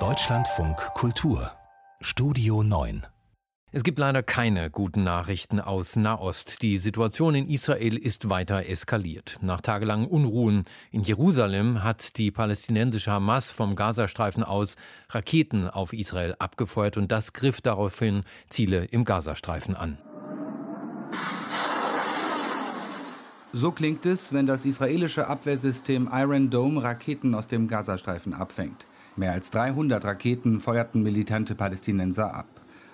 Deutschlandfunk Kultur Studio 9 es gibt leider keine guten Nachrichten aus Nahost. Die Situation in Israel ist weiter eskaliert. Nach tagelangen Unruhen in Jerusalem hat die palästinensische Hamas vom Gazastreifen aus Raketen auf Israel abgefeuert und das griff daraufhin Ziele im Gazastreifen an. So klingt es, wenn das israelische Abwehrsystem Iron Dome Raketen aus dem Gazastreifen abfängt. Mehr als 300 Raketen feuerten militante Palästinenser ab.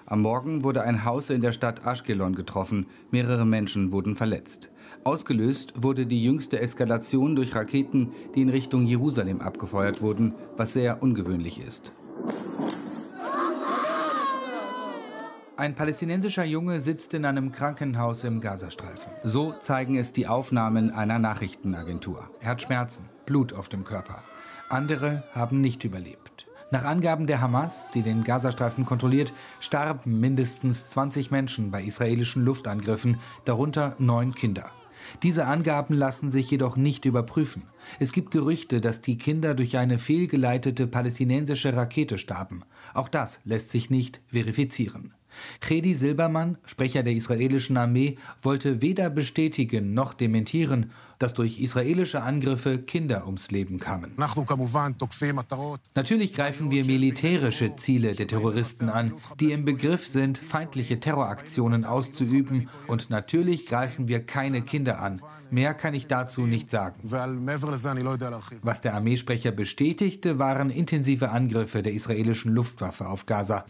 Am Morgen wurde ein Haus in der Stadt Ashkelon getroffen. Mehrere Menschen wurden verletzt. Ausgelöst wurde die jüngste Eskalation durch Raketen, die in Richtung Jerusalem abgefeuert wurden, was sehr ungewöhnlich ist. Ein palästinensischer Junge sitzt in einem Krankenhaus im Gazastreifen. So zeigen es die Aufnahmen einer Nachrichtenagentur. Er hat Schmerzen, Blut auf dem Körper. Andere haben nicht überlebt. Nach Angaben der Hamas, die den Gazastreifen kontrolliert, starben mindestens 20 Menschen bei israelischen Luftangriffen, darunter neun Kinder. Diese Angaben lassen sich jedoch nicht überprüfen. Es gibt Gerüchte, dass die Kinder durch eine fehlgeleitete palästinensische Rakete starben. Auch das lässt sich nicht verifizieren. Chedi Silbermann, Sprecher der israelischen Armee, wollte weder bestätigen noch dementieren, dass durch israelische Angriffe Kinder ums Leben kamen. Natürlich greifen wir militärische Ziele der Terroristen an, die im Begriff sind, feindliche Terroraktionen auszuüben. Und natürlich greifen wir keine Kinder an. Mehr kann ich dazu nicht sagen. Was der Armeesprecher bestätigte, waren intensive Angriffe der israelischen Luftwaffe auf Gaza.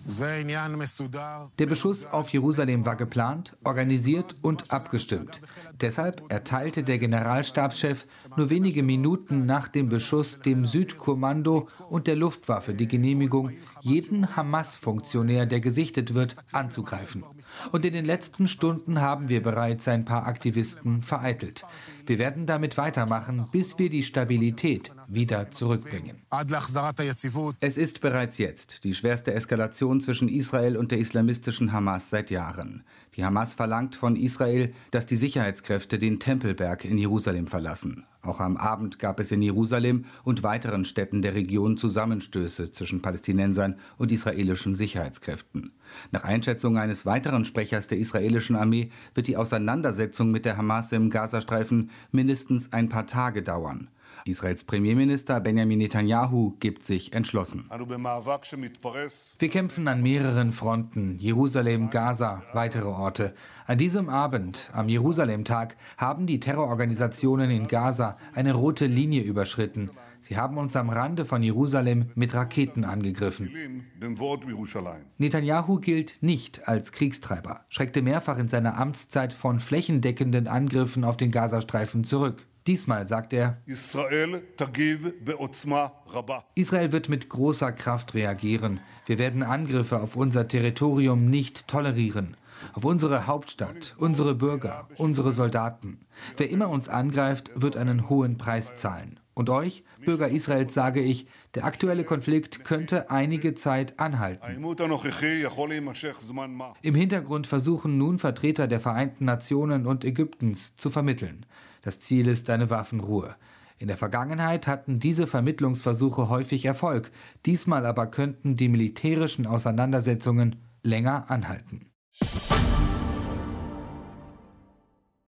Der Beschuss auf Jerusalem war geplant, organisiert und abgestimmt. Deshalb erteilte der Generalstabschef nur wenige Minuten nach dem Beschuss dem Südkommando und der Luftwaffe die Genehmigung, jeden Hamas-Funktionär, der gesichtet wird, anzugreifen. Und in den letzten Stunden haben wir bereits ein paar Aktivisten vereitelt. Wir werden damit weitermachen, bis wir die Stabilität wieder zurückbringen. Es ist bereits jetzt die schwerste Eskalation zwischen Israel und der islamistischen Hamas seit Jahren. Die Hamas verlangt von Israel, dass die Sicherheitskräfte den Tempelberg in Jerusalem verlassen. Auch am Abend gab es in Jerusalem und weiteren Städten der Region Zusammenstöße zwischen Palästinensern und israelischen Sicherheitskräften. Nach Einschätzung eines weiteren Sprechers der israelischen Armee wird die Auseinandersetzung mit der Hamas im Gazastreifen mindestens ein paar Tage dauern. Israels Premierminister Benjamin Netanyahu gibt sich entschlossen. Wir kämpfen an mehreren Fronten, Jerusalem, Gaza, weitere Orte. An diesem Abend, am Jerusalem-Tag, haben die Terrororganisationen in Gaza eine rote Linie überschritten. Sie haben uns am Rande von Jerusalem mit Raketen angegriffen. Netanyahu gilt nicht als Kriegstreiber, schreckte mehrfach in seiner Amtszeit von flächendeckenden Angriffen auf den Gazastreifen zurück. Diesmal sagt er, Israel wird mit großer Kraft reagieren. Wir werden Angriffe auf unser Territorium nicht tolerieren. Auf unsere Hauptstadt, unsere Bürger, unsere Soldaten. Wer immer uns angreift, wird einen hohen Preis zahlen. Und euch, Bürger Israels, sage ich, der aktuelle Konflikt könnte einige Zeit anhalten. Im Hintergrund versuchen nun Vertreter der Vereinten Nationen und Ägyptens zu vermitteln. Das Ziel ist eine Waffenruhe. In der Vergangenheit hatten diese Vermittlungsversuche häufig Erfolg, diesmal aber könnten die militärischen Auseinandersetzungen länger anhalten.